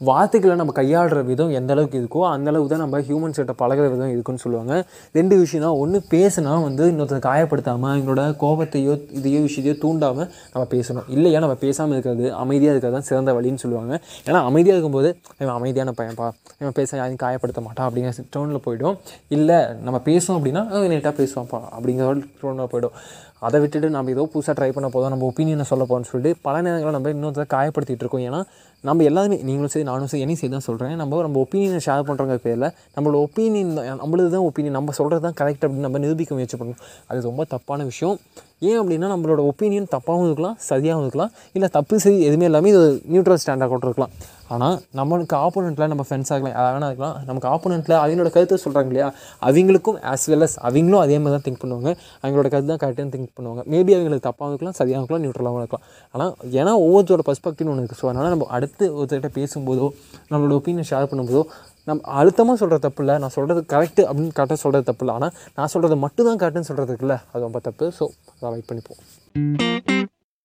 வார்த்தைகளை நம்ம கையாளுற விதம் எந்த அளவுக்கு இருக்கோ அந்தளவுக்கு தான் நம்ம ஹியூமன்ஸ் கிட்ட பழகுற விதம் இருக்குன்னு சொல்லுவாங்க. ரெண்டு விஷயம் தான். ஒன்று பேசுனா வந்து இன்னொருத்தர் காயப்படுத்தாமல் எங்களோட கோபத்தையோ இதையோ விஷயத்தையோ தூண்டாமல் நம்ம பேசணும். இல்லையா? நம்ம பேசாமல் இருக்கிறது அமைதியாக இருக்கிறது தான் சிறந்த வழின்னு சொல்லுவாங்க. ஏன்னா அமைதியாக இருக்கும்போது இவன் அமைதியான பையன்ப்பா. இவன் பேச யாரையும் காயப்படுத்த மாட்டான். அப்படிங்கிற டோனில் போயிடும். இல்லை நம்ம பேசணும் அப்படின்னா நீட்டாக பேசுவான்ப்பா. அப்படிங்கிற டோனில் போயிடும். அதை விட்டுட்டு நம்ம ஏதோ புதுசாக ட்ரை பண்ண போதும் நம்ம ஒப்பீனியனை சொல்ல போகிறோம்னு சொல்லிட்டு பல நேரங்களில் நம்ம இன்னொருத்தர் காயப்படுத்திகிட்டு இருக்கோம். ஏன்னா நம்ம எல்லாருமே நீங்களும் சரி நானும் சரி என்னையும் சரி தான் சொல்கிறேன் நம்ம நம்ம ஒப்பீனியனை ஷேர் பண்ணுறவங்க பேரில் நம்மளோட ஒப்பீனியன் நம்மளது தான் ஒப்பீனியன் நம்ம சொல்கிறது தான் கரெக்ட் அப்படின்னு நம்ம நிரூபிக்க முயற்சி பண்ணணும். அது ரொம்ப தப்பான விஷயம். ஏன் அப்படின்னா நம்மளோட ஒப்பீனியன் தப்பாகவும் இருக்கலாம் சரியாகவும் இருக்கலாம். இல்லை தப்பு சரி எதுவுமே இல்லாமல் இது நியூட்ரல் ஸ்டாண்டாக கூட இருக்கலாம். ஆனால் நம்மளுக்கு ஆப்போனண்ட்டில் நம்ம ஃப்ரெண்ட்ஸாக இருக்கலாம் யாராவது வேணா இருக்கலாம். நமக்கு ஆப்போனண்ட்டில் அவங்களோட கருத்தை சொல்கிறாங்க இல்லையா? அவங்களுக்கும் ஆஸ் வெல் அஸ் அவங்களும் அதே மாதிரி தான் திங்க் பண்ணுவாங்க. அவங்களோட கருத்து தான் கரெக்டாக திங்க் பண்ணுவாங்க. மேபி அவங்களுக்கு தப்பாகவும் இருக்கலாம் சரியாகவும் இருக்கலாம் நியூட்ரலாகவும் இருக்கலாம். ஆனால் ஏன்னா ஒவ்வொருத்தரோட பர்ஸ்பெக்டிவ் ஒன்று இருக்குது ஸோ அதனால் நம்ம அடுத்து ஒருத்தர்கிட்ட பேசும்போதோ நம்மளோட ஒப்பீனியன் ஷேர் பண்ணும்போதோ நம் அழுத்தமாக சொல்கிற தப்பு இல்லை நான் சொல்கிறது கரெக்டு அப்படின்னு கரெக்டாக சொல்கிறது தப்பு இல்லை ஆனால் நான் சொல்கிறது மட்டும் தான் கரெக்டுன்னு சொல்கிறதுக்குல்ல அது ரொம்ப தப்பு. ஸோ அதை வெயிட் பண்ணிப்போம்.